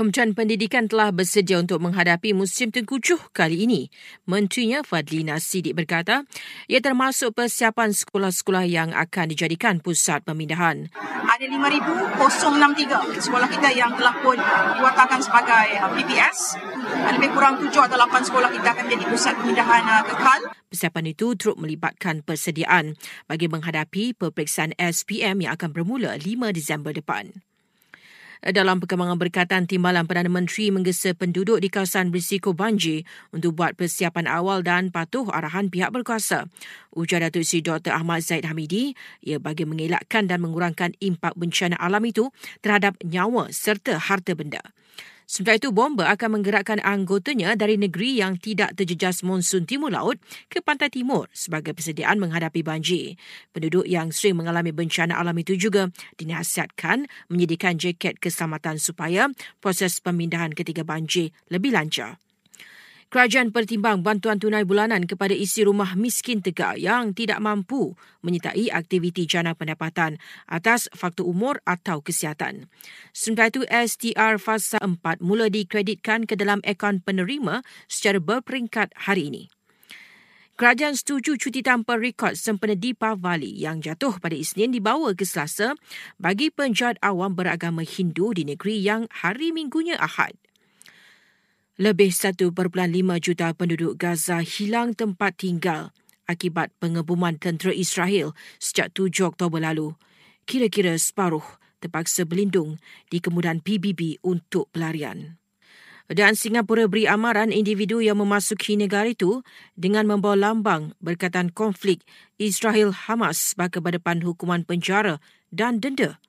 Kementerian Pendidikan telah bersedia untuk menghadapi musim tengkujuh kali ini. Menterinya Fadlina Sidik berkata, ia termasuk persiapan sekolah-sekolah yang akan dijadikan pusat pemindahan. Ada 5,063 sekolah kita yang telah pun diwakilkan sebagai uh, PPS. Lebih kurang 7 atau 8 sekolah kita akan menjadi pusat pemindahan uh, kekal. Persiapan itu turut melibatkan persediaan bagi menghadapi peperiksaan SPM yang akan bermula 5 Disember depan. Dalam perkembangan berkaitan, Timbalan Perdana Menteri menggesa penduduk di kawasan berisiko banjir untuk buat persiapan awal dan patuh arahan pihak berkuasa. Ujar Datuk Seri Dr. Ahmad Zaid Hamidi, ia bagi mengelakkan dan mengurangkan impak bencana alam itu terhadap nyawa serta harta benda. Sementara itu, bomba akan menggerakkan anggotanya dari negeri yang tidak terjejas monsun timur laut ke pantai timur sebagai persediaan menghadapi banjir. Penduduk yang sering mengalami bencana alam itu juga dinasihatkan menyediakan jaket keselamatan supaya proses pemindahan ketika banjir lebih lancar. Kerajaan pertimbang bantuan tunai bulanan kepada isi rumah miskin tegak yang tidak mampu menyertai aktiviti jana pendapatan atas faktor umur atau kesihatan. Sementara itu, STR fasa 4 mula dikreditkan ke dalam akaun penerima secara berperingkat hari ini. Kerajaan setuju cuti tanpa rekod sempena Deepavali yang jatuh pada Isnin dibawa ke Selasa bagi penjahat awam beragama Hindu di negeri yang hari minggunya Ahad. Lebih 1.5 juta penduduk Gaza hilang tempat tinggal akibat pengebuman tentera Israel sejak 7 Oktober lalu. Kira-kira separuh terpaksa berlindung di kemudahan PBB untuk pelarian. Dan Singapura beri amaran individu yang memasuki negara itu dengan membawa lambang berkaitan konflik Israel-Hamas bagi berdepan hukuman penjara dan denda.